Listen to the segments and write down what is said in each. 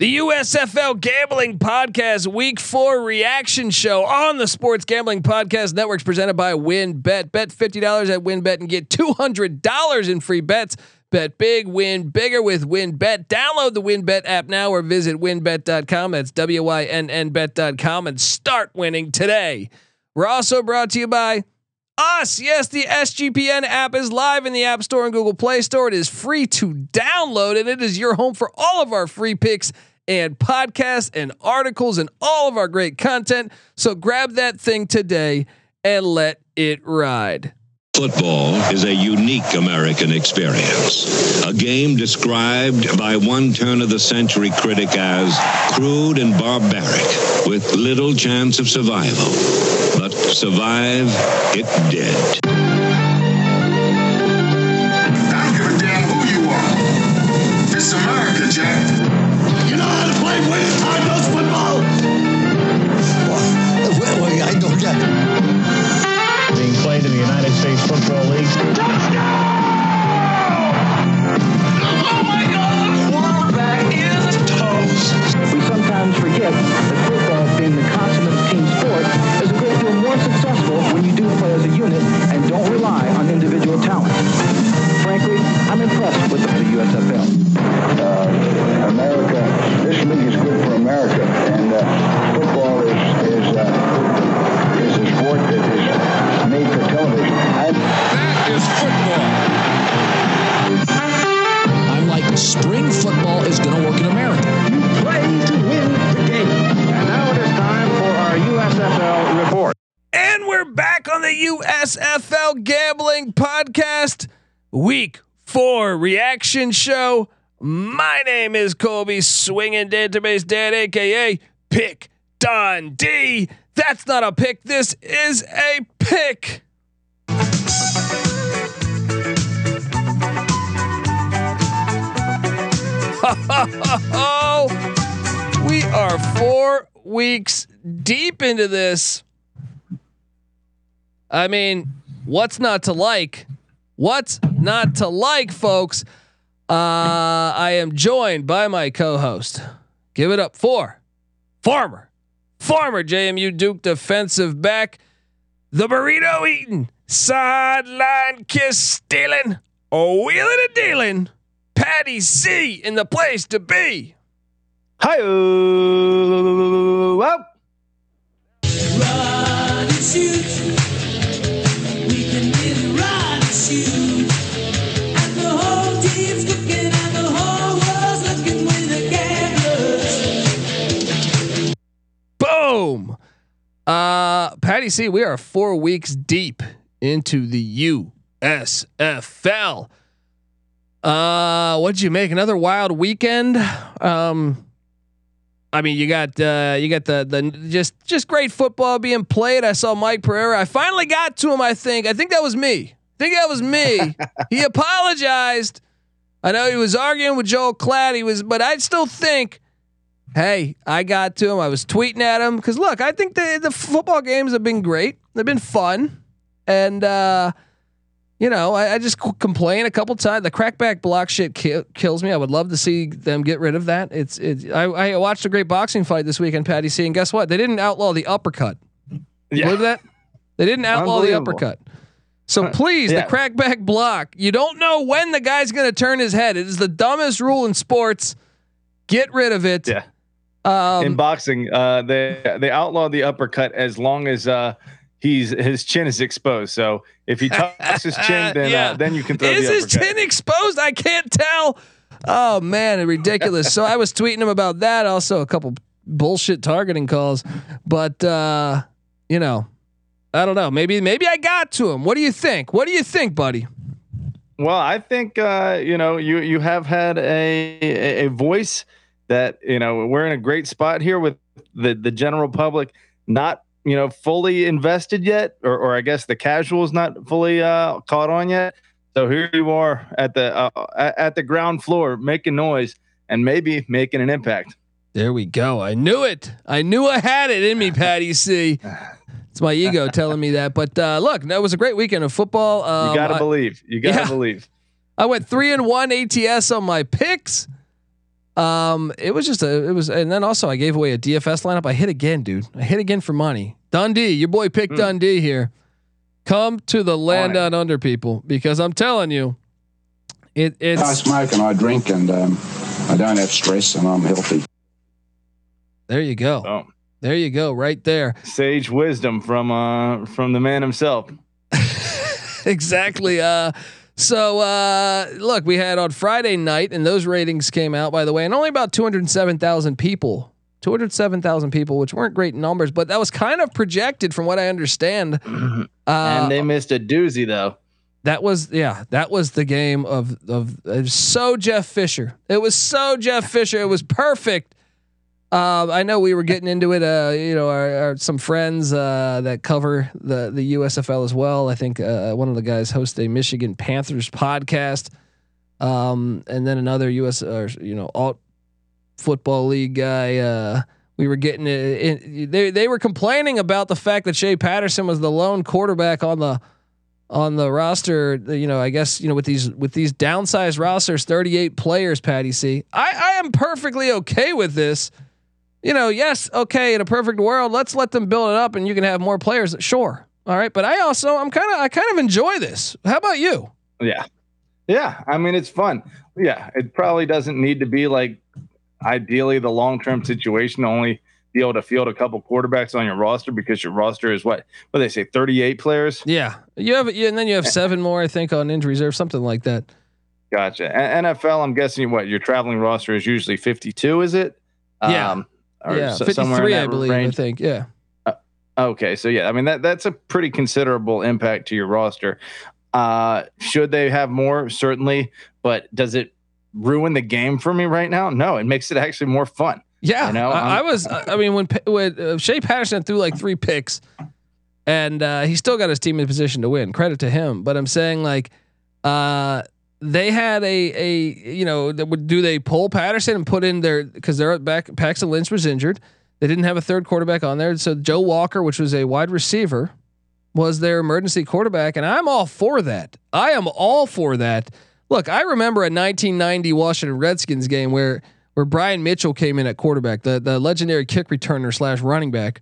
The USFL Gambling Podcast Week 4 reaction show on the Sports Gambling Podcast Networks presented by WynnBET. Bet $50 at WynnBET and get $200 in free bets. Bet big, win bigger with WynnBET. Download the WynnBET app now or visit wynnbet.com. That's W Y N N bet.com and start winning today. We're also brought to you by us. Yes, the SGPN app is live in the App Store and Google Play Store. It is free to download and it is your home for all of our free picks and podcasts and articles and all of our great content. So grab that thing today and let it ride. Football is a unique American experience. A game described by one turn of the century critic as crude and barbaric, with little chance of survival. But survive it did. I don't give a damn who you are. It's America, Jack. States Football League. Oh my God! Quarterback is toast. We sometimes forget that football, being the consummate team sport, is a great deal more successful when you do play Gambling Podcast, Week 4 reaction show. My name is Colby Swinging Database Dad, aka Pick Dundee. That's not a pick, this is a pick. we are four weeks deep into this. I mean, what's not to like? What's not to like, folks? Uh, I am joined by my co-host. Give it up for Farmer, Farmer JMU Duke defensive back, the burrito eating, sideline kiss stealing, a wheeling and dealing, Patty C in the place to be. Hi, well, Run and shoot. Uh, Patty C, we are four weeks deep into the USFL. Uh, what'd you make? Another wild weekend. Um, I mean, you got uh, you got the the just just great football being played. I saw Mike Pereira. I finally got to him. I think. I think that was me. I think that was me. he apologized. I know he was arguing with Joel Klatt. He was, but I still think hey, I got to him. I was tweeting at him because look, I think the the football games have been great. They've been fun, and uh, you know, I, I just c- complain a couple times. The crackback block shit ki- kills me. I would love to see them get rid of that. It's it. I, I watched a great boxing fight this weekend, Patty C, and guess what? They didn't outlaw the uppercut. You Believe that? They didn't outlaw the uppercut. So please, yeah. the crackback block. You don't know when the guy's going to turn his head. It is the dumbest rule in sports. Get rid of it. Yeah. Um, in boxing, uh, they they outlaw the uppercut as long as uh, he's his chin is exposed. So if he tucks his chin, then Yeah. uh, then you can throw Is the his chin exposed? I can't tell. Oh man, ridiculous. so I was tweeting him about that. Also, a couple bullshit targeting calls, but uh, you know, I don't know. Maybe maybe I got to him. What do you think? What do you think, buddy? Well, I think uh, you know you you have had a, a a voice that you know we're in a great spot here with the the general public not you know fully invested yet, or or I guess the casuals not fully uh, caught on yet. So here you are at the uh, at the ground floor making noise and maybe making an impact. There we go. I knew it. I knew I had it in me, Patty C. It's my ego telling me that. But uh, look, that was a great weekend of football. Um, You gotta I- believe. You gotta yeah. believe. I went three and one ATS on my picks. Um, it was just a, it was, and then also I gave away a DFS lineup. I hit again, dude. I hit again for money. Dundee, your boy picked Dundee here. Come to the land down under, people, because I'm telling you, it it's I smoke and I drink and um, I don't have stress and I'm healthy. there. You go. Oh, There you go. Right there. sage wisdom from uh from the man himself. exactly. Uh, so uh, look, we had on Friday night, and those ratings came out, by the way, and only about two hundred seven thousand people. Two hundred seven thousand people, which weren't great numbers, but that was kind of projected from what I understand. Uh, and they missed a doozy though. that was yeah, that was the game of of it was so Jeff Fisher. It was so Jeff Fisher. It was perfect. Uh, I know we were getting into it. Uh, you know, our, our some friends uh, that cover the the USFL as well. I think uh, one of the guys hosts a Michigan Panthers podcast, um, and then another US or you know alt football league guy. Uh, we were getting it. In, they they were complaining about the fact that Shea Patterson was the lone quarterback on the on the roster. You know, I guess you know with these with these downsized rosters, thirty eight players. Patty C. I I am perfectly okay with this. You know, yes, okay. In a perfect world, let's let them build it up, and you can have more players. Sure, all right. But I also I'm kind of I kind of enjoy this. How about you? Yeah. Yeah. I mean, it's fun. Yeah. It probably doesn't need to be like ideally the long term situation, to only be able to field a couple quarterbacks on your roster because your roster is what, what they say, 38 players. Yeah, you have yeah, and then you have seven more, I think, on injury reserve, something like that. Gotcha. NFL, I'm guessing what your traveling roster is usually 52, is it? Yeah. Um, or yeah, so- fifty somewhere in three, I believe. range. I think. Yeah. Okay, so yeah, I mean that that's a pretty considerable impact to your roster. Uh, should they have more? Certainly, but does it ruin the game for me right now? No, it makes it actually more fun. Yeah, You know, I, I was. I mean, when when uh, Shea Patterson threw like three picks, and uh, he still got his team in position to win. Credit to him. But I'm saying like, uh, they had a a you know that would do they pull Patterson and put in their because they're back. Paxton Lynch was injured. They didn't have a third quarterback on there, so Joe Walker, which was a wide receiver, was their emergency quarterback, and I'm all for that. I am all for that. Look, I remember a 1990 Washington Redskins game where where Brian Mitchell came in at quarterback, the the legendary kick returner slash running back,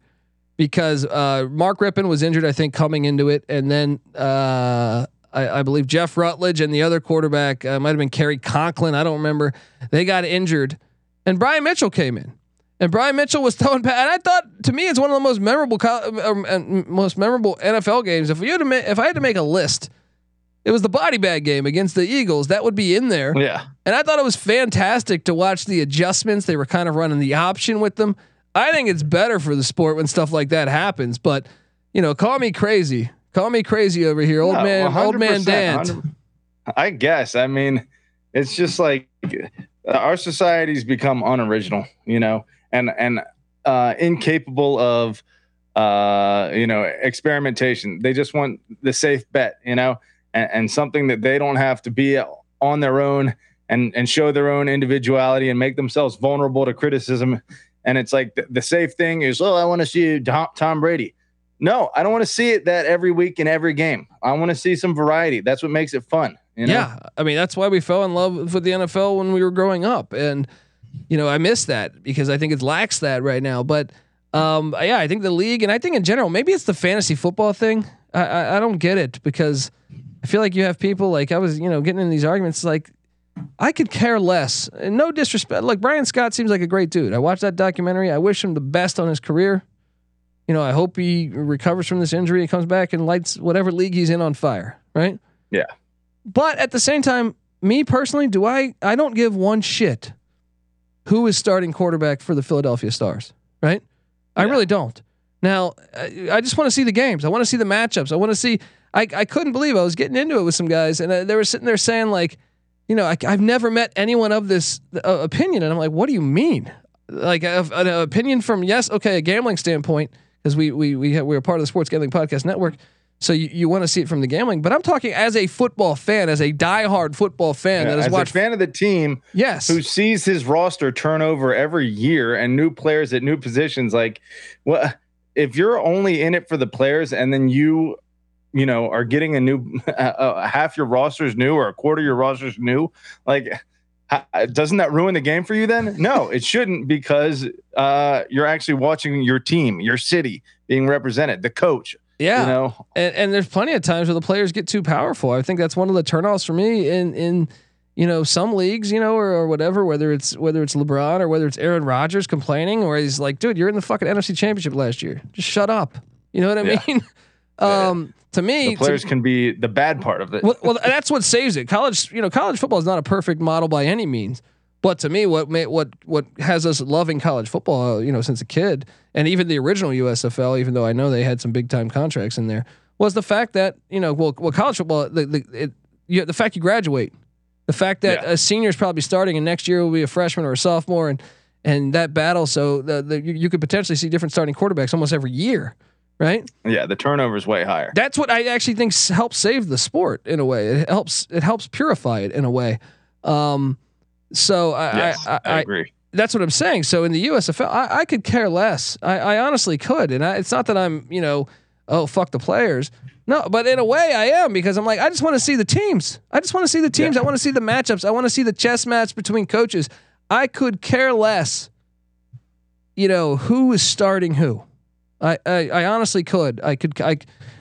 because uh, Mark Rypien was injured, I think, coming into it, and then uh, I, I believe Jeff Rutledge and the other quarterback uh, might have been Cary Conklin, I don't remember. They got injured, and Brian Mitchell came in. And Brian Mitchell was throwing, pa- and I thought to me it's one of the most memorable, co- um, most memorable NFL games. If you had to, ma- if I had to make a list, it was the body bag game against the Eagles. That would be in there. Yeah, And I thought it was fantastic to watch the adjustments. They were kind of running the option with them. I think it's better for the sport when stuff like that happens. But you know, call me crazy. Call me crazy over here, old No, man, old man Dan. I guess. I mean, it's just like uh, our society's become unoriginal, you know, and and uh, incapable of uh, you know experimentation. They just want the safe bet, you know, and, and something that they don't have to be on their own and and show their own individuality and make themselves vulnerable to criticism. And it's like the, the safe thing is, oh, I want to see Tom, Tom Brady. No, I don't want to see it that every week in every game. I want to see some variety. That's what makes it fun. You know? Yeah, I mean that's why we fell in love with the NFL when we were growing up, and you know I miss that because I think it lacks that right now. But um, yeah, I think the league and I think in general, maybe it's the fantasy football thing. I, I I don't get it because I feel like you have people like I was you know getting in these arguments like I could care less. And no disrespect. Like Bryan Scott seems like a great dude. I watched that documentary. I wish him the best on his career. You know, I hope he recovers from this injury and comes back and lights whatever league he's in on fire. Right. Yeah. But at the same time, me personally, do I? I don't give one shit who is starting quarterback for the Philadelphia Stars. Right. I really don't. Now, I, I just want to see the games. I want to see the matchups. I want to see. I, I couldn't believe I was getting into it with some guys, and uh, they were sitting there saying like, you know, I, I've never met anyone of this uh, opinion, and I'm like, what do you mean? Like a, an opinion from yes, okay, a gambling standpoint, because we we we have, we're a part of the Sports Gambling Podcast Network, so you, you want to see it from the gambling. But I'm talking as a football fan, as a diehard football fan that has As watched. a fan of the team yes, who sees his roster turn over every year and new players at new positions, like, what if you're only in it for the players and then you, you know, are getting a new uh, half your roster's new or a quarter of your roster's new, like. Ha- Doesn't that ruin the game for you then? No, it shouldn't because uh, you're actually watching your team, your city being represented, the coach. Yeah. You know, and, and there's plenty of times where the players get too powerful. I think that's one of the turnoffs for me in in you know some leagues, you know, or, or whatever. Whether it's whether it's LeBron or whether it's Aaron Rodgers complaining, where he's like, "Dude, you're in the fucking NFC Championship last year. Just shut up." You know what I Yeah. mean? um, to me, the to- players can be the bad part of it. well, well, that's what saves it. College, you know, college football is not a perfect model by any means. But to me, what ma- what what has us loving college football, uh, you know, since a kid, and even the original USFL, even though I know they had some big time contracts in there, was the fact that you know, well, well, college football, the the it, you, the fact you graduate, the fact that Yeah. a senior is probably starting, and next year will be a freshman or a sophomore, and and that battle, so the, the you, you could potentially see different starting quarterbacks almost every year, right? yeah, the turnover is way higher. That's what I actually think helps save the sport in a way. It helps it helps purify it in a way. Um, so I, yes, I, I, I agree. that's what I'm saying. So in the USFL, I, I could care less. I, I honestly could, and I, it's not that I'm you know oh fuck the players. No, but in a way I am because I'm like I just want to see the teams. I just want to see the teams. I want to see the matchups. I want to see the chess match between coaches. I could care less. You know who is starting who. I, I, I honestly could. I could. I,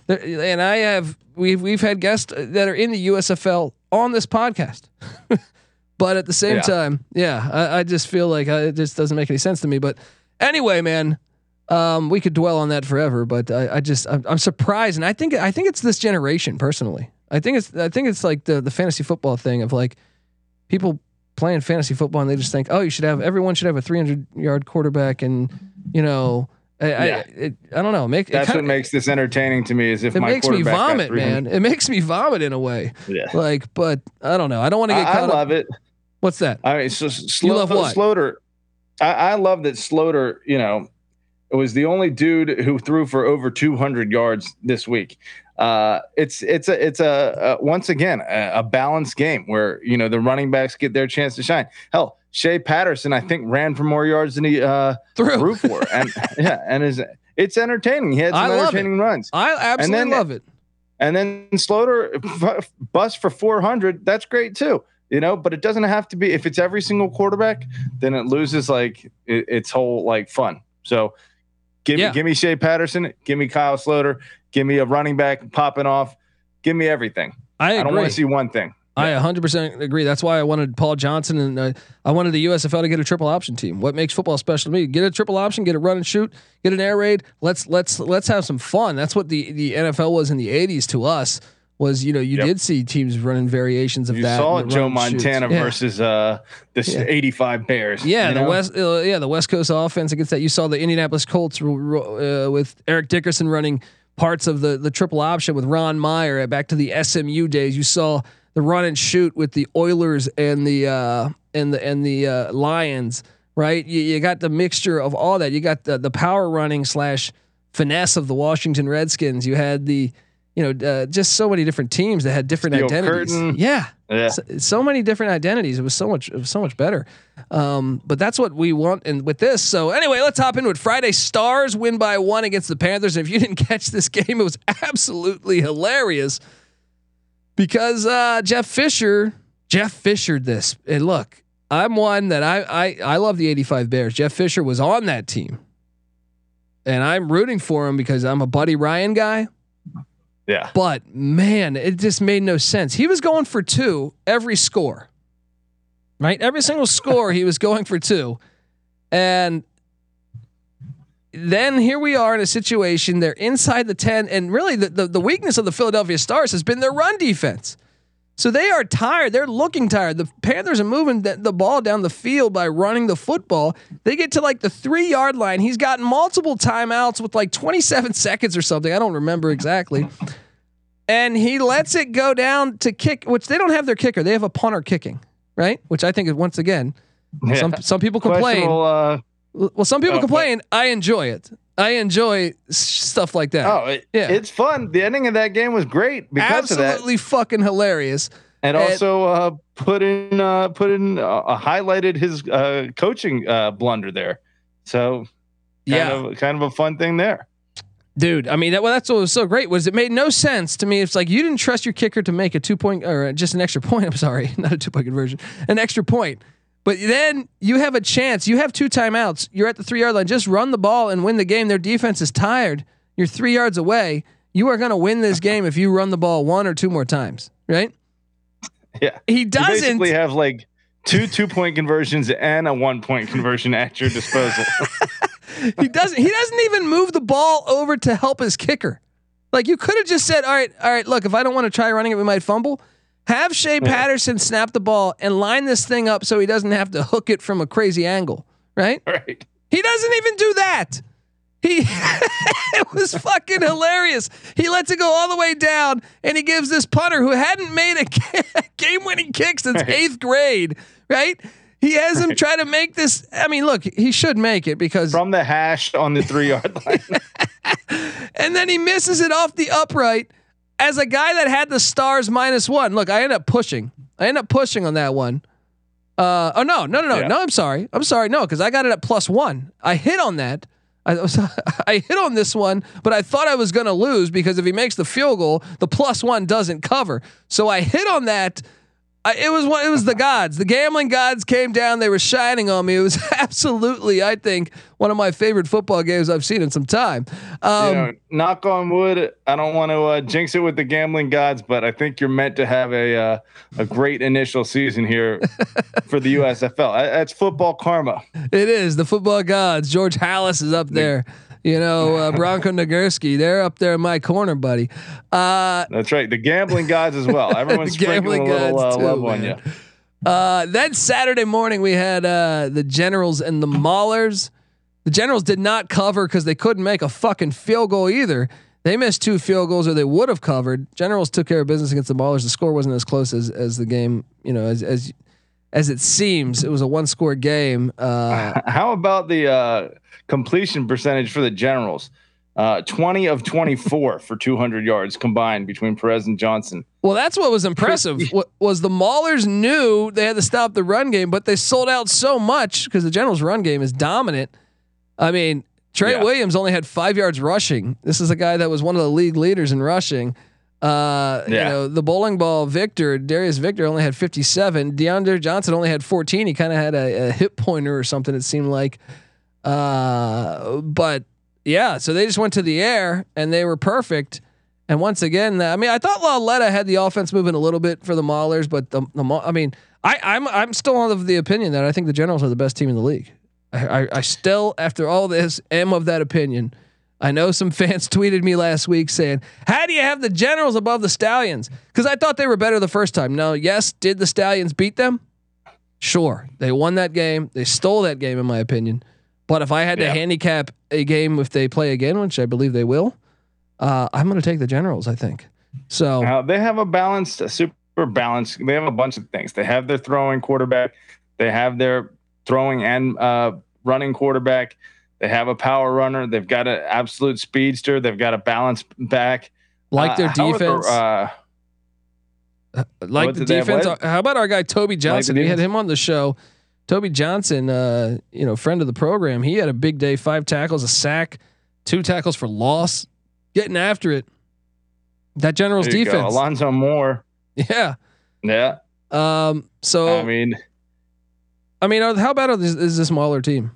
and I have. We've we've had guests that are in the USFL on this podcast. but at the same Yeah. time, yeah, I, I just feel like uh, it just doesn't make any sense to me. But anyway, man, um, we could dwell on that forever. But I, I just I'm, I'm surprised, and I think I think it's this generation personally. I think it's I think it's like the the fantasy football thing of like people playing fantasy football and they just think, oh, you should have everyone should have a 300 yard quarterback, and you know, I I, Yeah. it, I don't know, make That's kinda- what makes this entertaining to me. Is if it my makes me vomit, man. It makes me vomit in a way. Yeah, Like, but I don't know. I don't want to get I caught up. love it. What's that? I mean, so Slo-? Sloter. I, I love that Sloter. You know, was the only dude who threw for over 200 yards this week. Uh, it's it's a it's a, a once again a, a balanced game where you know the running backs get their chance to shine. Hell, Shea Patterson I think ran for more yards than he uh, threw for, and yeah, and is it's entertaining. He had some love entertaining runs. I absolutely then- love it. And then f- bust for 400. That's great too. You know, but it doesn't have to be. If it's every single quarterback, then it loses like it, its whole like fun. So give Yeah. me give me Shea Patterson, give me Kyle Sloter, give me a running back popping off, give me everything. I I, don't want to see one thing. I 100% agree. That's why I wanted Paul Johnson and uh, I wanted the USFL to get a triple option team. What makes football special to me? Get a triple option, get a run and shoot, get an air raid. Let's let's let's have some fun. That's what the the NFL was in the 80s to us. Was you know you Yep. did see teams running variations of You that. You saw Joe run and shoots. Montana Yeah. versus uh this Yeah. 85 Bears. Yeah, the know? West, uh, yeah, the West Coast offense against that. You saw the Indianapolis Colts uh, with Eric Dickerson running parts of the the triple option with Ron Meyer. Back to the SMU days, you saw the run and shoot with the Oilers and the uh, and the and the uh, Lions. Right, you, you got the mixture of all that. You got the the power running slash finesse of the Washington Redskins. You had the you know uh, just so many different teams that had different Steel identities. curtain. Yeah, Yeah. so, so many different identities. It was so much, it was so much better. Um, but that's what we want. And with this, so anyway, let's hop into it. Friday Stars win by one against the Panthers. And if you didn't catch this game, it was absolutely hilarious because uh, Jeff Fisher, Jeff Fishered this. And look, I'm one that I I I love the '85 Bears. Jeff Fisher was on that team, and I'm rooting for him because I'm a Buddy Ryan guy. Yeah. But man, it just made no sense. He was going for two every score. Right? Every single score he was going for two. And then here we are in a situation they're inside the 10 and really the, the, the weakness of the Philadelphia Stars has been their run defense. So they are tired. They're looking tired. The Panthers are moving the, the ball down the field by running the football. They get to like the three yard line. He's gotten multiple timeouts with like 27 seconds or something. I don't remember exactly. And he lets it go down to kick, which they don't have their kicker. They have a punter kicking, right? Which I think is once again, some Yeah. some people complain. Well, some people Oh, but- complain. I enjoy it. I enjoy stuff like that. oh, it, Yeah. it's fun. The ending of that game was great because of. Absolutely fucking hilarious. and And- also uh, put in uh, put in uh, uh, highlighted his uh, coaching uh, blunder there. So kind Yeah. of kind of a fun thing there. Dude, I mean, that, well, that's what was so great was it made no sense to me. It's like you didn't trust your kicker to make a two point or just an extra point. I'm sorry, not a two point conversion, an extra point. But then you have a chance. You have two timeouts. You're at the three yard line. Just run the ball and win the game. Their defense is tired. You're three yards away. You are going to win this game if you run the ball one or two more times, right? Yeah. He doesn't. You basically have like two two point conversions and a one point conversion at your disposal. he doesn't. He doesn't even move the ball over to help his kicker. Like you could have just said, "All right, all right. Look, if I don't want to try running it, we might fumble." Have Shea Patterson snap the ball and line this thing up so he doesn't have to hook it from a crazy angle, right? right. He doesn't even do that. He it was fucking hilarious. He lets it go all the way down, and he gives this punter who hadn't made a game-winning kick since Right. eighth grade, right? He has him try to make this. I mean, look, he should make it because From the hash on the three yard line. and then he misses it off the upright as a guy that had the stars minus one. Look, I end up pushing. I end up pushing on that one. Uh, oh no, no, no, no, Yeah. no. I'm sorry. I'm sorry. No, because I got it at plus one. I hit on that. I was, I hit on this one, but I thought I was going to lose because if he makes the field goal, the plus one doesn't cover. So I hit on that. I, it was one. It was the gods. The gambling gods came down. They were shining on me. It was absolutely, I think, one of my favorite football games I've seen in some time. Um, you know, knock on wood. I don't want to uh, jinx it with the gambling gods, but I think you're meant to have a uh, a great initial season here for the USFL. That's football karma. It is the football gods. George Halas is up there. You know, uh, Bronco Nagurski. They're up there in my corner, buddy. Uh, That's right. The gambling gods as well. Everyone's sprinkling a little uh, too, love on you. uh, then Saturday morning we had uh, the Generals and the Maulers. The Generals did not cover because they couldn't make a fucking field goal either. They missed two field goals, or they would have covered. Generals took care of business against the Maulers. The score wasn't as close as as the game, you know, as as as it seems. It was a one score game. Uh, How about the uh, completion percentage for the Generals? Uh, 20 of 24 for 200 yards combined between Perez and Johnson. Well, that's what was impressive. What was the Maulers knew they had to stop the run game, but they sold out so much because the Generals' run game is dominant. I mean, Trey Yeah. Williams only had five yards rushing. This is a guy that was one of the league leaders in rushing. Uh, you know, the bowling ball Victor, Darius Victor only had 57. DeAndre Johnson only had 14. He kind of had a, a hip pointer or something, it seemed like. Uh, but yeah, so they just went to the air and they were perfect. And once again, I mean, I thought Lauletta had the offense moving a little bit for the Maulers, but the, the I mean, I, I'm I'm still of the opinion that I think the Generals are the best team in the league. I, I, I still, after all this, am of that opinion. I know some fans tweeted me last week saying, "How do you have the Generals above the Stallions?" Because I thought they were better the first time. Now, yes, did the Stallions beat them? Sure, they won that game. They stole that game, in my opinion. But if I had to Yeah. handicap a game if they play again, which I believe they will, uh, I'm going to take the Generals. I think so. Uh, they have a balanced, a super balanced. They have a bunch of things. They have their throwing quarterback. They have their throwing and uh, running quarterback. They have a power runner. They've got an absolute speedster. They've got a balanced back. like their Uh, how are the, defense, uh, like the did they have? defense. How about our guy Toby Johnson? we had him on the show. Toby Johnson, uh, you know, friend of the program. He had a big day: five tackles, a sack, two tackles for loss, getting after it. That Generals you go. defense, Alonzo Moore. yeah. Yeah. Um, so I mean, I mean, how bad this, is this smaller team?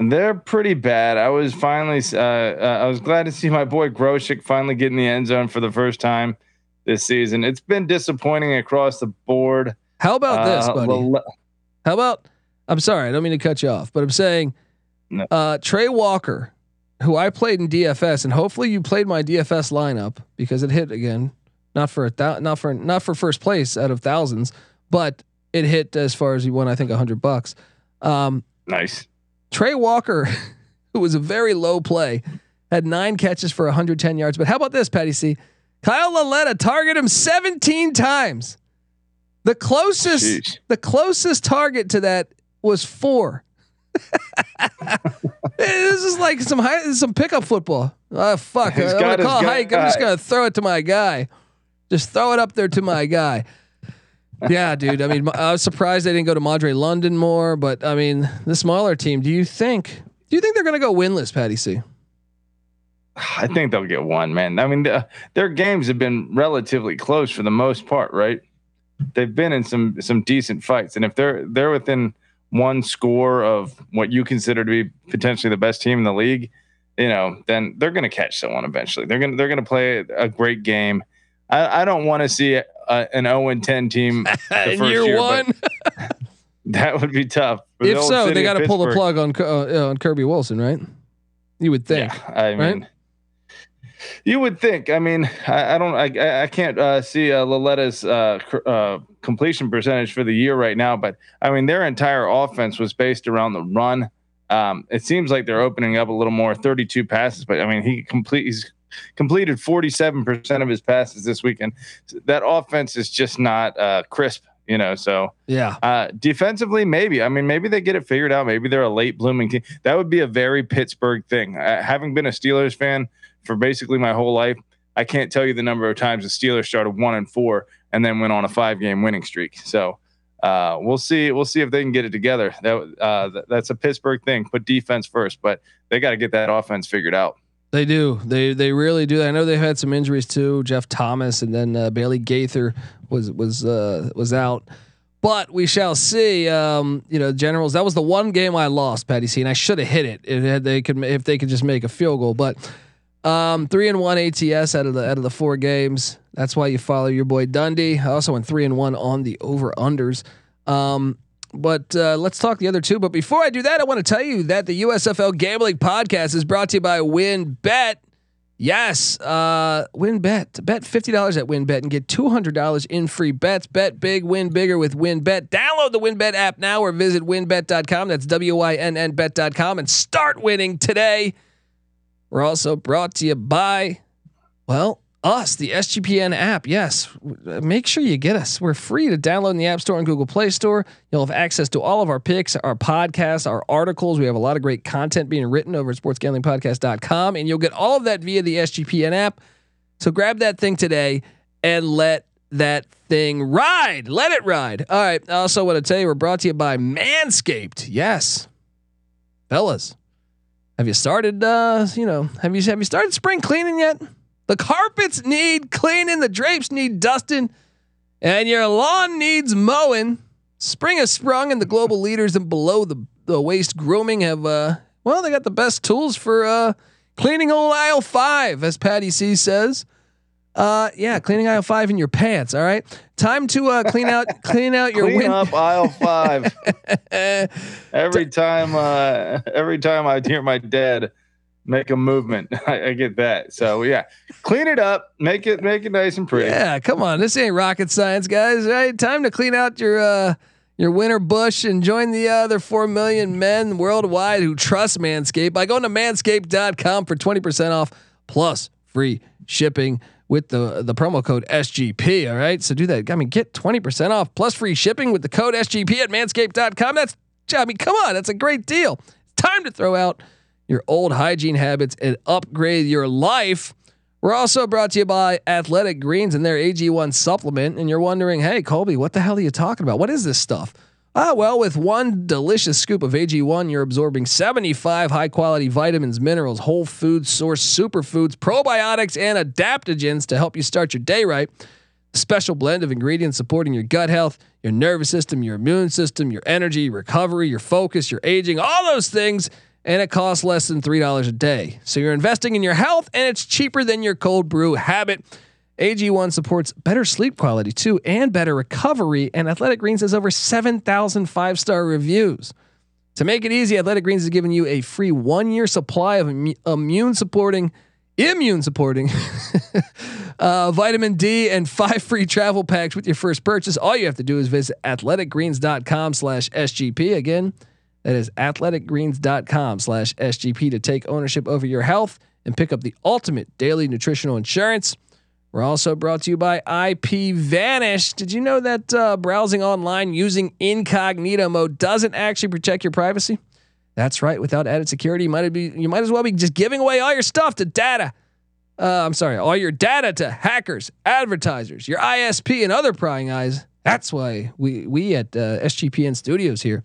They're pretty bad. I was finally, uh, uh, I was glad to see my boy Groshik finally get in the end zone for the first time this season. It's been disappointing across the board. How about this, Uh, buddy? Lale- How about? I'm sorry, I don't mean to cut you off, but I'm saying, No. uh, Trey Walker, who I played in DFS, and hopefully you played my DFS lineup because it hit again, not for a thou- not for not for first place out of thousands, but it hit as far as you won. I think hundred bucks. Um, nice. Trey Walker, who was a very low play, had nine catches for 110 yards. But how about this, Patty C? Kyle Lauletta targeted him 17 times. The closest, Sheesh. the closest target to that was four. this is like some high, some pickup football. Oh fuck! He's I'm gonna call hike. I'm just gonna throw it to my guy. Just throw it up there to my guy. Yeah, dude. I mean, I was surprised they didn't go to Madre London more, but I mean, the smaller team. Do you think? Do you think they're going to go winless, Patty C? I think they'll get one, man. I mean, the, their games have been relatively close for the most part, right? They've been in some some decent fights, and if they're they're within one score of what you consider to be potentially the best team in the league, you know, then they're going to catch someone eventually. They're going to they're going to play a great game. I, I don't want to see a, an 0 and 10 team the In year, year, one, that would be tough. The if old so, they got to pull the plug on uh, on Kirby Wilson, right? You would think. Yeah, I right? mean, you would think. I mean, I, I don't. I- I can't uh, see uh, Lauletta's uh, cr- uh, completion percentage for the year right now, but I mean, their entire offense was based around the run. Um, it seems like they're opening up a little more, 32 passes, but I mean, he complete he's completed 47% of his passes this weekend. That offense is just not uh, crisp, you know. So Yeah. uh, defensively, maybe. I mean, maybe they get it figured out. Maybe they're a late blooming team. That would be a very Pittsburgh thing. Uh, having been a Steelers fan for basically my whole life, I can't tell you the number of times the Steelers started one and four and then went on a five game winning streak. So uh, we'll see. We'll see if they can get it together. That uh, th- that's a Pittsburgh thing. Put defense first, but they got to get that offense figured out. They do. They they really do. I know they've had some injuries too. Jeff Thomas and then uh, Bailey Gaither was was uh, was out. But we shall see. Um, you know, Generals. That was the one game I lost, Patty C, and I should have hit it if they could if they could just make a field goal. But um, three and one ATS out of the out of the four games. That's why you follow your boy Dundee. I also went three and one on the over unders. Um, but uh, let's talk the other two. But before I do that, I want to tell you that the USFL Gambling Podcast is brought to you by WynnBET. Yes, uh, WynnBET. Bet fifty dollars at WynnBET and get two hundred dollars in free bets. Bet big, win bigger with WynnBET. Download the WynnBET app now or visit WynnBET.com. That's W Y N N Bet.com and start winning today. We're also brought to you by, well, us, the SGPN app. Yes, make sure you get us. We're free to download in the App Store and Google Play Store. You'll have access to all of our picks, our podcasts, our articles. We have a lot of great content being written over at sportsgamblingpodcast.com, and you'll get all of that via the SGPN app. So grab that thing today and let that thing ride. Let it ride. All right. I also want to tell you we're brought to you by Manscaped. Yes. Fellas, have you started uh, you know, have you have you started spring cleaning yet? The carpets need cleaning, the drapes need dusting, and your lawn needs mowing. Spring has sprung, and the global leaders and below the, the waist grooming have uh well, they got the best tools for uh cleaning old aisle five, as Patty C says. Uh yeah, cleaning aisle five in your pants, all right? Time to uh clean out clean out your Clean win- up aisle five. every time, uh, every time I hear my dad make a movement, I, I get that. So yeah, clean it up, make it make it nice and pretty. Yeah, come on. This ain't rocket science, guys. Right? Time to clean out your uh your winter bush and join the other 4 million men worldwide who trust Manscaped by going to manscaped.com for 20% off plus free shipping with the the promo code SGP, all right? So do that. I mean, get 20% off plus free shipping with the code SGP at manscaped.com. That's I mean, come on, that's a great deal. Time to throw out your old hygiene habits and upgrade your life. We're also brought to you by Athletic Greens and their AG1 supplement. And you're wondering, hey, Colby, what the hell are you talking about? What is this stuff? Ah, well, with one delicious scoop of AG1, you're absorbing 75 high quality vitamins, minerals, whole food source superfoods, probiotics, and adaptogens to help you start your day right. Special blend of ingredients supporting your gut health, your nervous system, your immune system, your energy, recovery, your focus, your aging, all those things. And it costs less than $3 a day. So you're investing in your health and it's cheaper than your cold brew habit. AG1 supports better sleep quality too and better recovery. And Athletic Greens has over 7,000 five star reviews. To make it easy, Athletic Greens is giving you a free one year supply of immu- immune supporting, immune supporting uh, vitamin D and five free travel packs with your first purchase. All you have to do is visit athleticgreens.com slash SGP. Again, that is athleticgreens.com slash SGP to take ownership over your health and pick up the ultimate daily nutritional insurance. We're also brought to you by IP Vanish. Did you know that uh, browsing online using incognito mode doesn't actually protect your privacy? That's right. Without added security, you might be you might as well be just giving away all your stuff to data. Uh, I'm sorry, all your data to hackers, advertisers, your ISP, and other prying eyes. That's why we we at uh, SGPN Studios here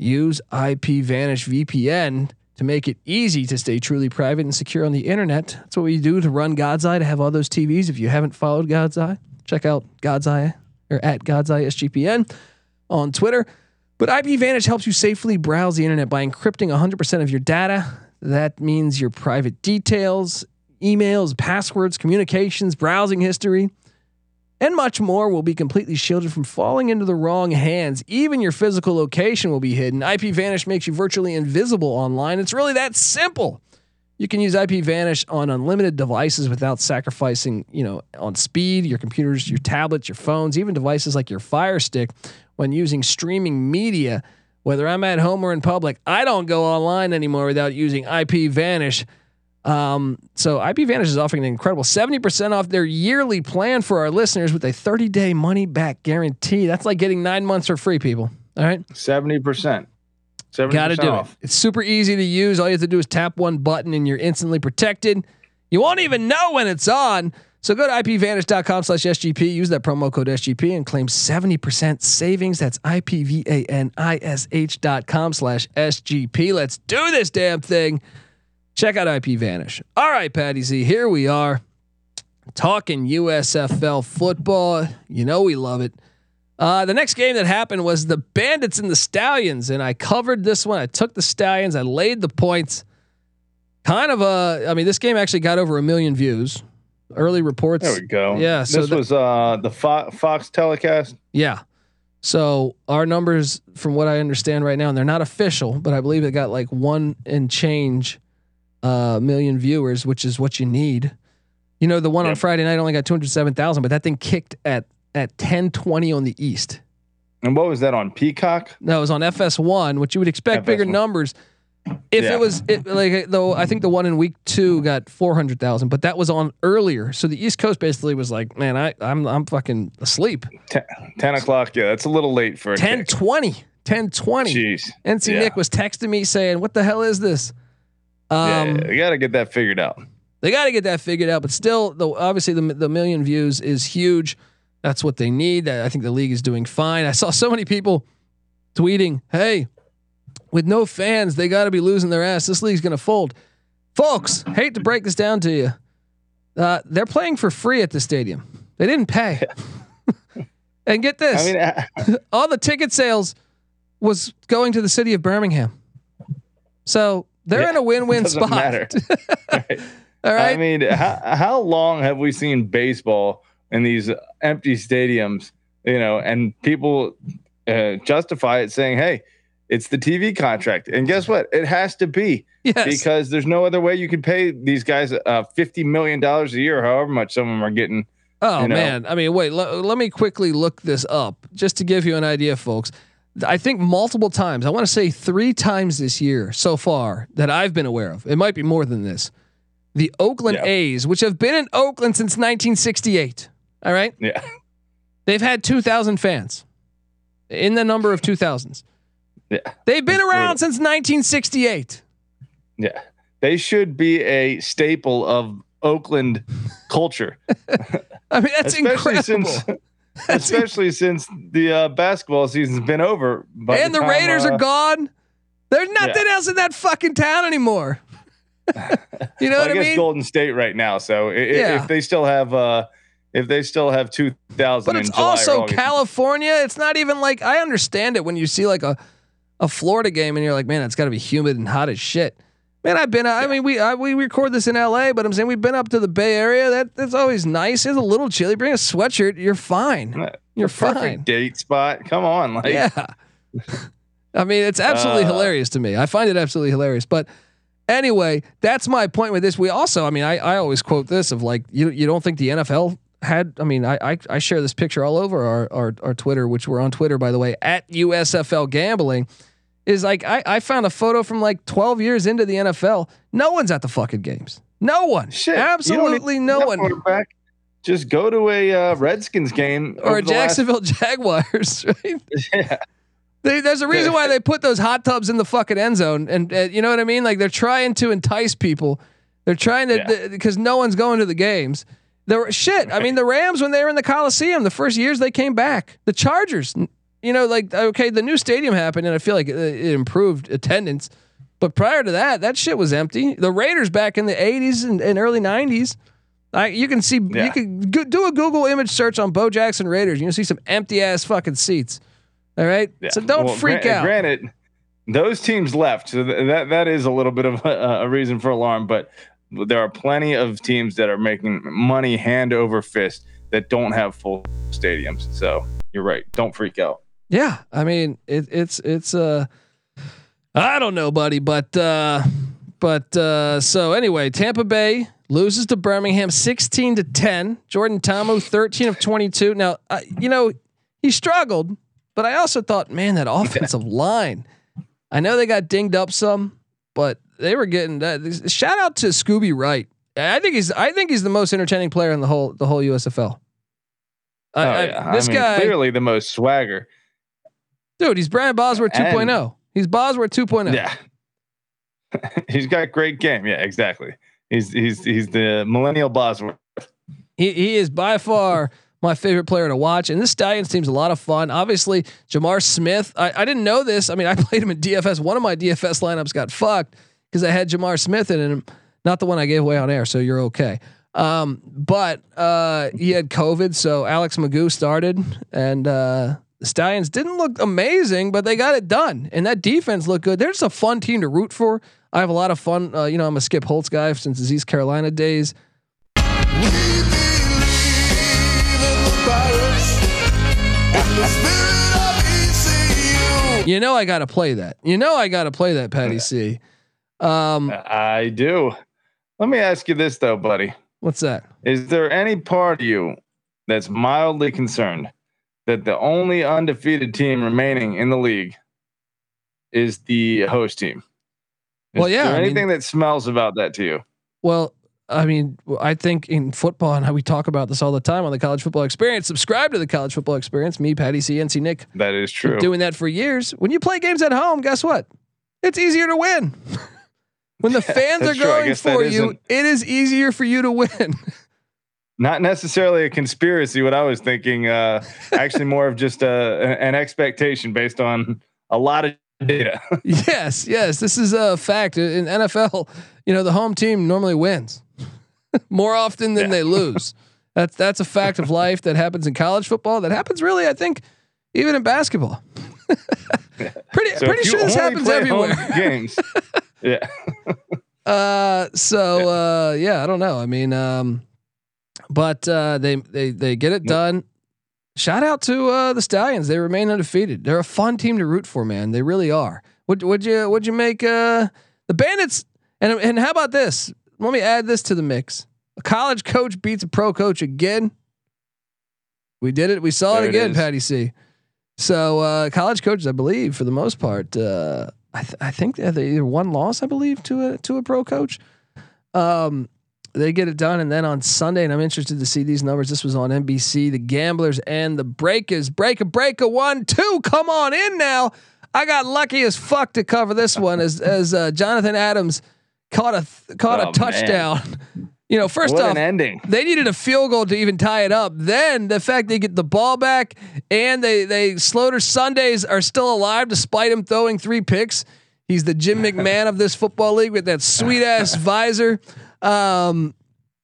use IP Vanish VPN to make it easy to stay truly private and secure on the internet. That's what we do to run God's Eye to have all those TVs. If you haven't followed God's Eye, check out God's Eye or at God's Eye SGPN on Twitter. But IPVanish helps you safely browse the internet by encrypting 100% of your data. That means your private details, emails, passwords, communications, browsing history, and much more will be completely shielded from falling into the wrong hands. Even your physical location will be hidden. IPVanish makes you virtually invisible online. It's really that simple. You can use IPVanish on unlimited devices without sacrificing, you know, on speed, your computers, your tablets, your phones, even devices like your Fire Stick when using streaming media. Whether I'm at home or in public, I don't go online anymore without using IPVanish. Um, so IPVanish is offering an incredible 70% off their yearly plan for our listeners with a 30 day money back guarantee. That's like getting nine months for free, people. All right. Seventy percent. 70% Got to do off. it. It's super easy to use. All you have to do is tap one button and you're instantly protected. You won't even know when it's on. So go to ipvanish.com slash SGP, use that promo code SGP and claim 70% savings. That's IPVANISH dot com slash SGP. Let's do this damn thing. Check out IP Vanish. All right, Patty C, here we are talking USFL football. You know we love it. Uh, the next game that happened was the Bandits and the Stallions, and I covered this one. I took the Stallions, I laid the points. Kind of a, I mean, this game actually got over a million views. Early reports. There we go. Yeah, so this that- was uh the Fo- Fox telecast. Yeah. So our numbers, from what I understand right now, and they're not official, but I believe it got like one and change uh, million viewers, which is what you need. You know, the one on Friday night only got two hundred seven thousand, but that thing kicked at at ten twenty on the East. And what was that on Peacock? No, it was on FS1, which you would expect bigger FS1. numbers. If Yeah. it was it, like though, I think the one in week two got four hundred thousand, but that was on earlier. So the East Coast basically was like, man, I I'm I'm fucking asleep. Ten, 10 o'clock. Yeah, that's a little late for a 10 20. 10 20. Jeez. NC Yeah. Nick was texting me saying, "What the hell is this?" Um, yeah, we got to get that figured out. they got to get that figured out. But still, though, obviously the the million views is huge. That's what they need. I think the league is doing fine. I saw so many people tweeting, "Hey, with no fans, they got to be losing their ass. This league's gonna fold." Folks, hate to break this down to you, uh, they're playing for free at the stadium. They didn't pay. and get this: I mean, uh, all the ticket sales was going to the city of Birmingham. So they're Yeah, in a win-win doesn't spot. matter. All right. I mean, how, how long have we seen baseball in these empty stadiums? You know, and people uh, justify it saying, "Hey, it's the TV contract," and guess what? It has to be yes. because there's no other way you can pay these guys uh, fifty million dollars a year, however much some of them are getting. oh you know. man. I mean, wait. L- let me quickly look this up just to give you an idea, folks. I think multiple times. I want to say three times this year so far that I've been aware of. It might be more than this. The Oakland. A's, which have been in Oakland since 1968. All right. Yeah, They've had 2,000 fans in the number of 2000s. yeah, They've been around since 1968. yeah. They should be a staple of Oakland culture. I mean, that's especially incredible. since especially since the uh, basketball season's been over. and the, time, Raiders uh, are gone. There's nothing else in that fucking town anymore. you know well, what I I guess mean? Golden State right now. So i- i- Yeah. if they still have uh, if they still have two thousand, but it's July also California. It's not even like I understand it when you see like a a Florida game and you're like, man, it's got to be humid and hot as shit. Man, I've been. I mean, we I, we record this in L.A., but I'm saying we've been up to the Bay Area. That that's always nice. It's a little chilly. Bring a sweatshirt. You're fine. Uh, You're perfect fine. date spot. Come on, like yeah. I mean, it's absolutely Uh, hilarious to me. I find it absolutely hilarious. But anyway, that's my point with this. We also, I mean, I, I always quote this of like, you you don't think the NFL had, I mean, I, I, I share this picture all over our, our, our Twitter, which we're on Twitter, by the way, at USFL gambling is like, I, I found a photo from like 12 years into the NFL. No one's at the fucking games. No one. shit. Absolutely no one. Just go to a uh, Redskins game Or a the last- Jacksonville Jaguars, right? yeah. They, there's a reason why they put those hot tubs in the fucking end zone, and uh, you know what I mean. Like they're trying to entice people. They're trying to Yeah. because no one's going to the games. There were shit. I mean, the Rams when they were in the Coliseum, the first years they came back. The Chargers, you know, like okay, the new stadium happened, and I feel like it, it improved attendance. But prior to that, that shit was empty. The Raiders back in the '80s and, and early '90s, I, you can see you can go, do a Google image search on Bo Jackson Raiders. You can see some empty ass fucking seats. All right, Yeah. so don't Well, freak gran- out. Granted, those teams left, so th- that that is a little bit of a, a reason for alarm. But there are plenty of teams that are making money hand over fist that don't have full stadiums. So you're right. Don't freak out. Yeah, I mean it, it's it's uh I don't know, buddy, but uh but uh so anyway, Tampa Bay loses to Birmingham 16 to 10. Jordan Ta'amu 13 of 22. Now, uh, you know, he struggled, but I also thought, man, that offensive line. I know they got dinged up some, but they were getting that. Shout out to Scooby Wright. I think he's I think he's the most entertaining player in the whole the whole USFL. I- Oh, I- yeah. this I mean, guy clearly the most swagger. Dude, he's Brian Bosworth 2.0. And- He's Bosworth 2.0. Yeah. he's got great game. Yeah, exactly. He's he's he's the millennial Bosworth. He, he is by far my favorite player to watch. And this Stallions team's a lot of fun. Obviously, J'Mar Smith. I, I didn't know this. I mean, I played him in DFS. One of my DFS lineups got fucked because I had J'Mar Smith in him. Not the one I gave away on air, so you're okay. Um, but uh, he had COVID, so Alex McGough started, and uh, the Stallions didn't look amazing, but they got it done. And that defense looked good. They're just a fun team to root for. I have a lot of fun. Uh, you know, I'm a Skip Holtz guy since his East Carolina days. You know I got to play that. You know I got to play that, Patty C. Um, I do. Let me ask you this though, buddy. what's that? Is there any part of you that's mildly concerned that the only undefeated team remaining in the league is the host team? Is Well, yeah, there I mean- anything that smells about that to you? Well, I mean, I think in football, and how we talk about this all the time on the College Football Experience. Subscribe to the College Football Experience. Me, Patty C, NC Nick, That is true. doing that for years. When you play games at home, guess what? It's easier to win. when the fans are That's true. I going for you, it is easier for you to win. Not necessarily a conspiracy. What I was thinking, uh, actually, more of just a, an expectation based on a lot of data. yes, yes, this is a fact in NFL. You know, the home team normally wins more often than Yeah. they lose. That's that's a fact of life that happens in college football. That happens really, I think, even in basketball. pretty So pretty sure this happens everywhere. Games. yeah. Uh, so uh, yeah, I don't know. I mean, um, but uh, they they they get it done. Shout out to uh, the Stallions. They remain undefeated. They're a fun team to root for, man. They really are. Would would you would you make uh, the Bandits? And and how about this? Let me add this to the mix. A college coach beats a pro coach again. We did it. We saw There it it again, is. Patty C. So uh, college coaches, I believe, for the most part, uh, I, th- I think they either one loss, I believe, to a to a pro coach. Um, they get it done, and then on Sunday, and I'm interested to see these numbers. This was on NBC. The Gamblers and the Breakers. Break a break a one two. Come on in now. I got lucky as fuck to cover this one as as uh, Jonathan Adams caught a th- caught Oh, a man. touchdown. You know, first what off, ending. they needed a field goal to even tie it up. Then the fact they get the ball back and they they Sloter Sundays are still alive despite him throwing three picks. He's the Jim McMahon of this football league with that sweet ass visor. Um,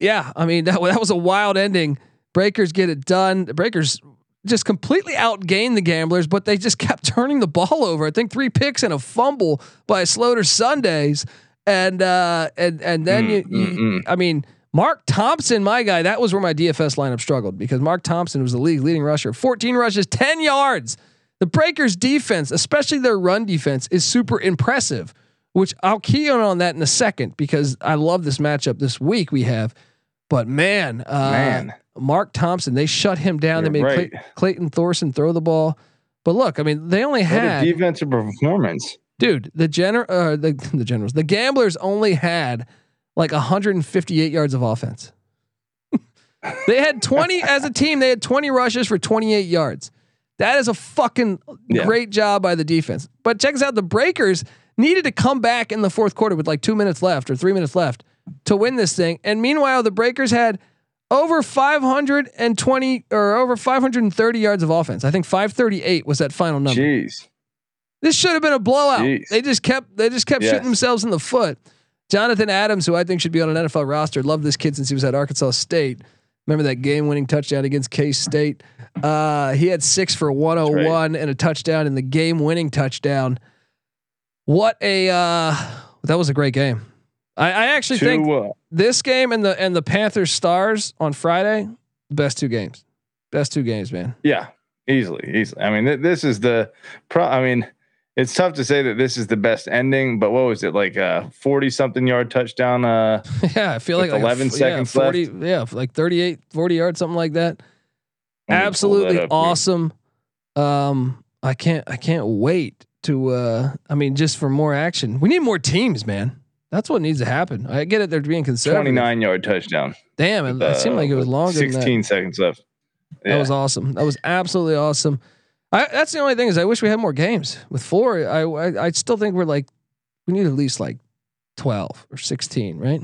yeah, I mean that that was a wild ending. Breakers get it done. The Breakers just completely outgained the Gamblers, but they just kept turning the ball over. I think three picks and a fumble by Sloter Sundays, and uh, and and then you, you mm, I mean. Mark Thompson, my guy, that was where my DFS lineup struggled because Mark Thompson was the league leading rusher. 14 rushes, 10 yards. The Breakers defense, especially their run defense, is super impressive, which I'll key on on that in a second because I love this matchup this week we have. But man, uh, Man. Mark Thompson, they shut him down. they You're made right. Clay- Clayton Thorson throw the ball. But look, I mean, they only What a had defensive performance. dude, the gener uh, the the generals, the gamblers only had like 158 yards of offense. they had 20 as a team. They had 20 rushes for 28 yards. That is a fucking Yeah. great job by the defense. But check us out: the Breakers needed to come back in the fourth quarter with like two minutes left or three minutes left to win this thing. And meanwhile, the Breakers had over 520 or over 530 yards of offense. I think 538 was that final number. Jeez. This should have been a blowout. Jeez. They just kept they just kept Yes. shooting themselves in the foot. Jonathan Adams, who I think should be on an NFL roster, loved this kid since he was at Arkansas State. Remember that game-winning touchdown against K State? Uh, he had six for 101 and a touchdown in the game-winning touchdown. What a uh, that was a great game. I, I actually think uh, this game and the and the Panthers Stars on Friday, the best two games, best two games, man. yeah, easily, easily. I mean, th- this is the pro. I mean, it's tough to say that this is the best ending, but what was it like? A forty-something yard touchdown. Uh, Yeah, I feel like, like 11 f- seconds yeah, 40, Yeah, like 38, 40 yards, something like that. let me pull Absolutely that up here. awesome. Um, I can't I can't wait to uh I mean just for more action. We need more teams, man. That's what needs to happen. I get it they're being conservative. Twenty-nine yard touchdown. Damn, it, it seemed like it was Uh, longer than that. Sixteen seconds left. That was awesome. That was absolutely awesome. I, that's the only thing is I wish we had more games. With four, I, I I still think we're like we need at least like twelve or sixteen, right?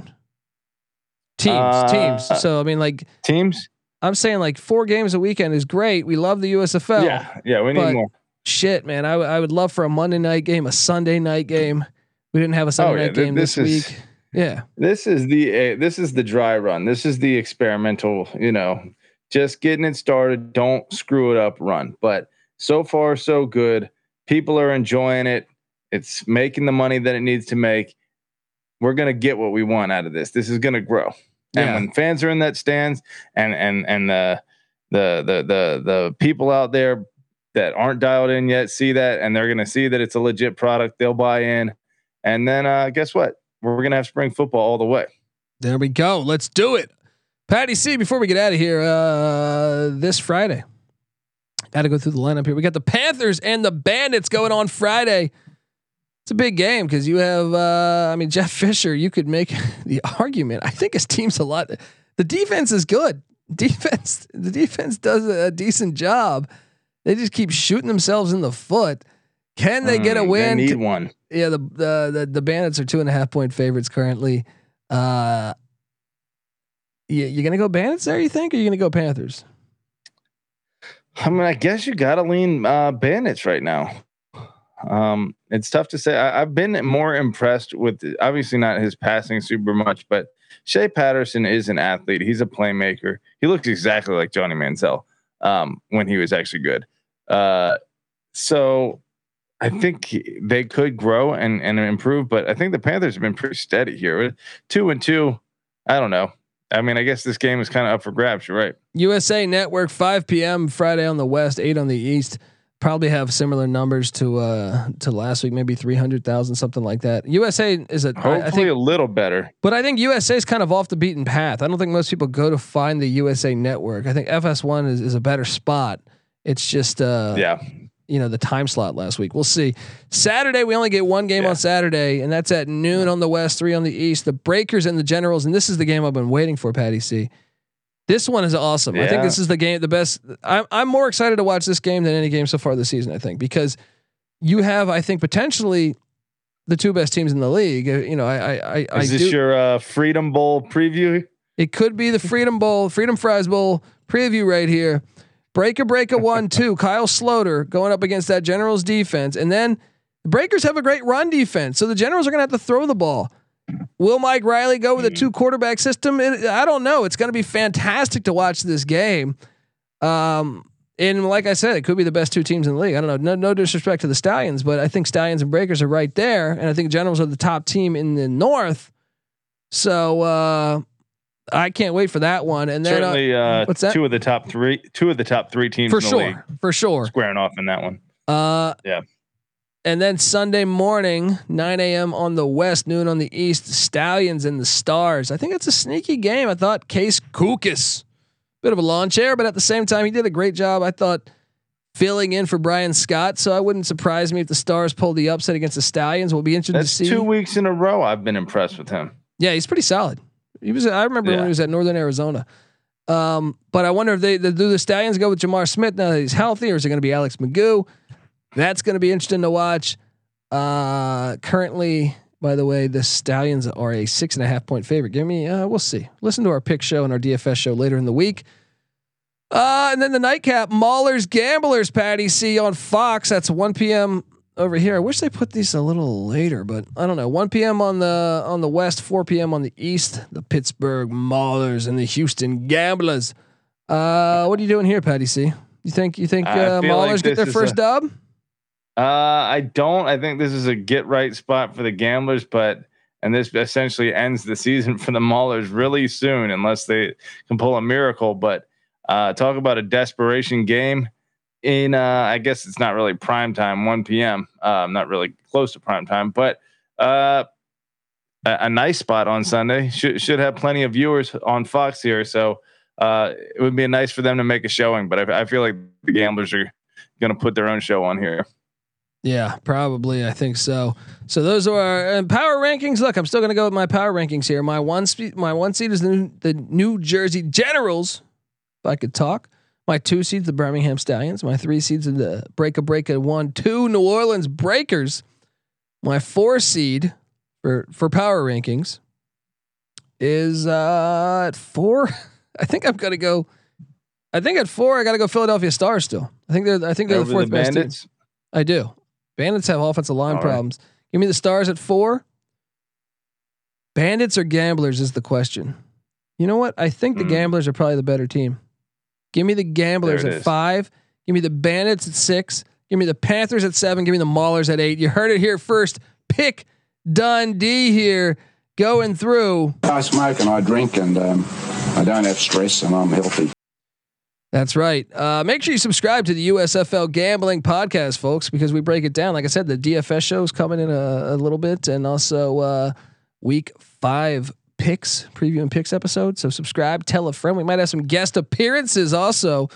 Teams, Uh, teams. So I mean, like teams. I'm saying, like four games a weekend is great. We love the USFL. Yeah, yeah. We need more. Shit, man, I, I would love for a Monday night game, a Sunday night game. We didn't have a Sunday Oh, yeah, night game this this, is- week. Yeah, This is the uh, this is the dry run. This is the experimental. You know, just getting it started. Don't screw it up. Run. But so far, so good. People are enjoying it. It's making the money that it needs to make. We're gonna get what we want out of this. This is gonna grow. And Yeah. when fans are in that stands, and and and the the the the the people out there that aren't dialed in yet see that, and they're gonna see that it's a legit product. They'll buy in, and then uh, guess what? We're gonna have spring football all the way. there we go. Let's do it. Patty C. Before we get out of here, uh, this Friday, got to go through the lineup here. We got the Panthers and the Bandits going on Friday. It's a big game because you have, uh, I mean, Jeff Fisher. You could make the argument. I think his team's a lot. The defense is good. Defense, the defense does a decent job. They just keep shooting themselves in the foot. Can they get a Mm, win? They need one. yeah, the, the the the Bandits are two and a half point favorites currently. Uh, you you gonna go Bandits there? You think? Or you gonna go Panthers? I mean, I guess you got to lean uh, Bandits right now. Um, it's tough to say. I, I've been more impressed with obviously not his passing super much, but Shea Patterson is an athlete. He's a playmaker. He looks exactly like Johnny Manziel um, when he was actually good. Uh, so I think they could grow and, and improve, but I think the Panthers have been pretty steady here. Two and two. I don't know. I mean, I guess this game is kind of up for grabs. You're right. USA Network, 5 p.m. Friday on the West, 8 on the East. Probably have similar numbers to uh to last week, maybe 300,000, something like that. USA is a, I- Hopefully I think, a little better. but I think USA is kind of off the beaten path. I don't think most people go to find the USA Network. I think FS1 is, is a better spot. It's just, uh, Yeah. you know the time slot last week. We'll see. Saturday we only get one game Yeah. on Saturday, and that's at noon on the West, three on the East. The Breakers and the Generals, and this is the game I've been waiting for, Patty C. This one is awesome. I think this is the game, the best. I'm I'm more excited to watch this game than any game so far this season. I think because you have, I think, potentially the two best teams in the league. Uh, You know, I I I, I Is this do, your uh, Freedom Bowl preview? it could be the Freedom Bowl, Freedom Fries Bowl preview right here. Breaker breaker one two. Kyle Sloter going up against that Generals defense, and then the Breakers have a great run defense, so the Generals are going to have to throw the ball. Will Mike Riley go with a two quarterback system? It, I don't know. It's going to be fantastic to watch this game. Um, and like I said, it could be the best two teams in the league. I don't know. No, no disrespect to the Stallions, but I think Stallions and Breakers are right there, and I think Generals are the top team in the North. So uh, I can't wait for that one. And then uh, Certainly, uh, what's that? two of the top three, two of the top three teams for in the sure, league for sure. squaring off in that one. Uh, Yeah. And then Sunday morning, 9 a.m. on the West, noon on the East, Stallions and the Stars. I think it's a sneaky game. I thought Case Cookus, bit of a lawn chair, but at the same time, he did a great job. I thought filling in for Bryan Scott. So I wouldn't surprise me if the Stars pulled the upset against the Stallions. We'll be interested That's to see. two weeks in a row. I've been impressed with him. Yeah, he's pretty solid. He was. I remember when he was at Northern Arizona. Um, but I wonder if they, they do the Stallions go with J'Mar Smith now that he's healthy, or is it going to be Alex McGough? That's going to be interesting to watch. Uh, currently, by the way, the Stallions are a six and a half point favorite. Give me. Uh, we'll see. Listen to our pick show and our DFS show later in the week. Uh, and then the nightcap, Maulers Gamblers, Patty C on Fox. That's 1 p.m. over here. I wish they put these a little later, but I don't know. 1 p.m. on the on the west, 4 p.m. on the east. The Pittsburgh Maulers and the Houston Gamblers. Uh, what are you doing here, Patty C? You think you think uh, feel like Maulers get their first a- dub? Uh, I don't. I think this is a get right spot for the gamblers, but and this essentially ends the season for the Maulers really soon, unless they can pull a miracle. But uh, talk about a desperation game. In uh, I guess it's not really prime time, 1 p.m. Um, not really close to prime time, but uh, a, a nice spot on Sunday. Should should have plenty of viewers on Fox here, so uh, it would be nice for them to make a showing. But I, I feel like the gamblers are going to put their own show on here. Yeah, probably. I think so. So those are our uh, power rankings. Look, I'm still going to go with my power rankings here. My one spe- my one seat is the the New Jersey Generals. If I could talk. My two seeds, the Birmingham Stallions. My three seeds are the Break a Break a one two New Orleans Breakers. My four seed for for power rankings is uh at four. I think I'm gonna go. I think at four I got to go Philadelphia Stars still. I think they're I think they're the fourth the best team. I do. Bandits have offensive line All right. problems. Give me the stars at four. Bandits or gamblers is the question. You know what? I think the Hmm. gamblers are probably the better team. Give me the gamblers at it is. five. Give me the bandits at six. Give me the Panthers at seven. Give me the Maulers at eight. You heard it here first. Pick Dundee here going through. I smoke and I drink and um, I don't have stress and I'm healthy. That's right. Uh, make sure you subscribe to the USFL Gambling Podcast, folks, because we break it down. Like I said, the DFS show is coming in a, a little bit, and also uh, week five picks, preview and picks episode. So subscribe, tell a friend. We might have some guest appearances also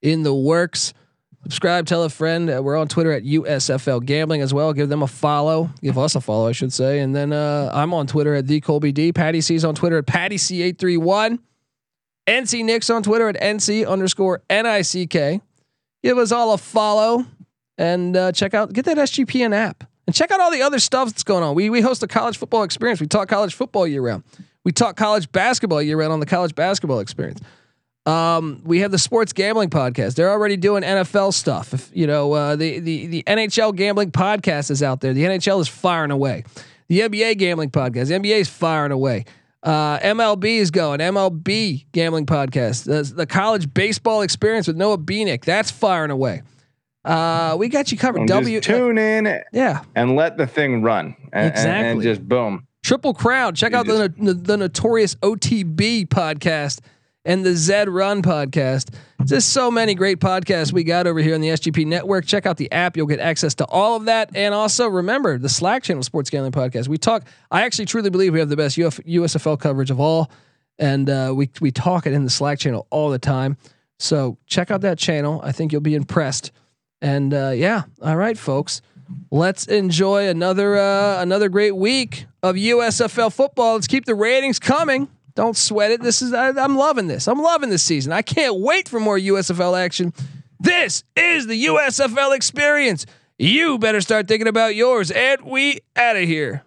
in the works. Subscribe, tell a friend. Uh, we're on Twitter at USFL Gambling as well. Give them a follow. Give us a follow, I should say. And then uh, I'm on Twitter at the Colby D. Patty C's on Twitter at Patty C831. NC Nick's on Twitter at NC underscore NICK. Give us all a follow and uh, check out, get that SGPN app and check out all the other stuff that's going on. We, we host a college football experience. We talk college football year round. We talk college basketball year round on the college basketball experience. Um, we have the sports gambling podcast. They're already doing NFL stuff. If you know, uh, the, the, the NHL gambling podcast is out there. The NHL is firing away. The NBA gambling podcast, the NBA is firing away. Uh, MLB is going. MLB gambling podcast. The, the college baseball experience with Noah Beanick. That's firing away. Uh, we got you covered. And W. just tune in yeah. and let the thing run. And, and- and Exactly. just boom. Triple Crown. Check You out the, the the notorious OTB podcast and the Zed Run podcast. Just so many great podcasts we got over here on the SGP network. Check out the app. You'll get access to all of that. And also remember the Slack channel Sports Gambling Podcast. We talk, I actually truly believe we have the best Uf, USFL coverage of all. And uh, we we talk it in the Slack channel all the time. So check out that channel. I think you'll be impressed. And uh, yeah, all right, folks. Let's enjoy another uh, another great week of USFL football. Let's keep the ratings coming. Don't sweat it. This is I, I'm loving this. I'm loving this season. I can't wait for more USFL action. This is the USFL experience. You better start thinking about yours. And we out of here.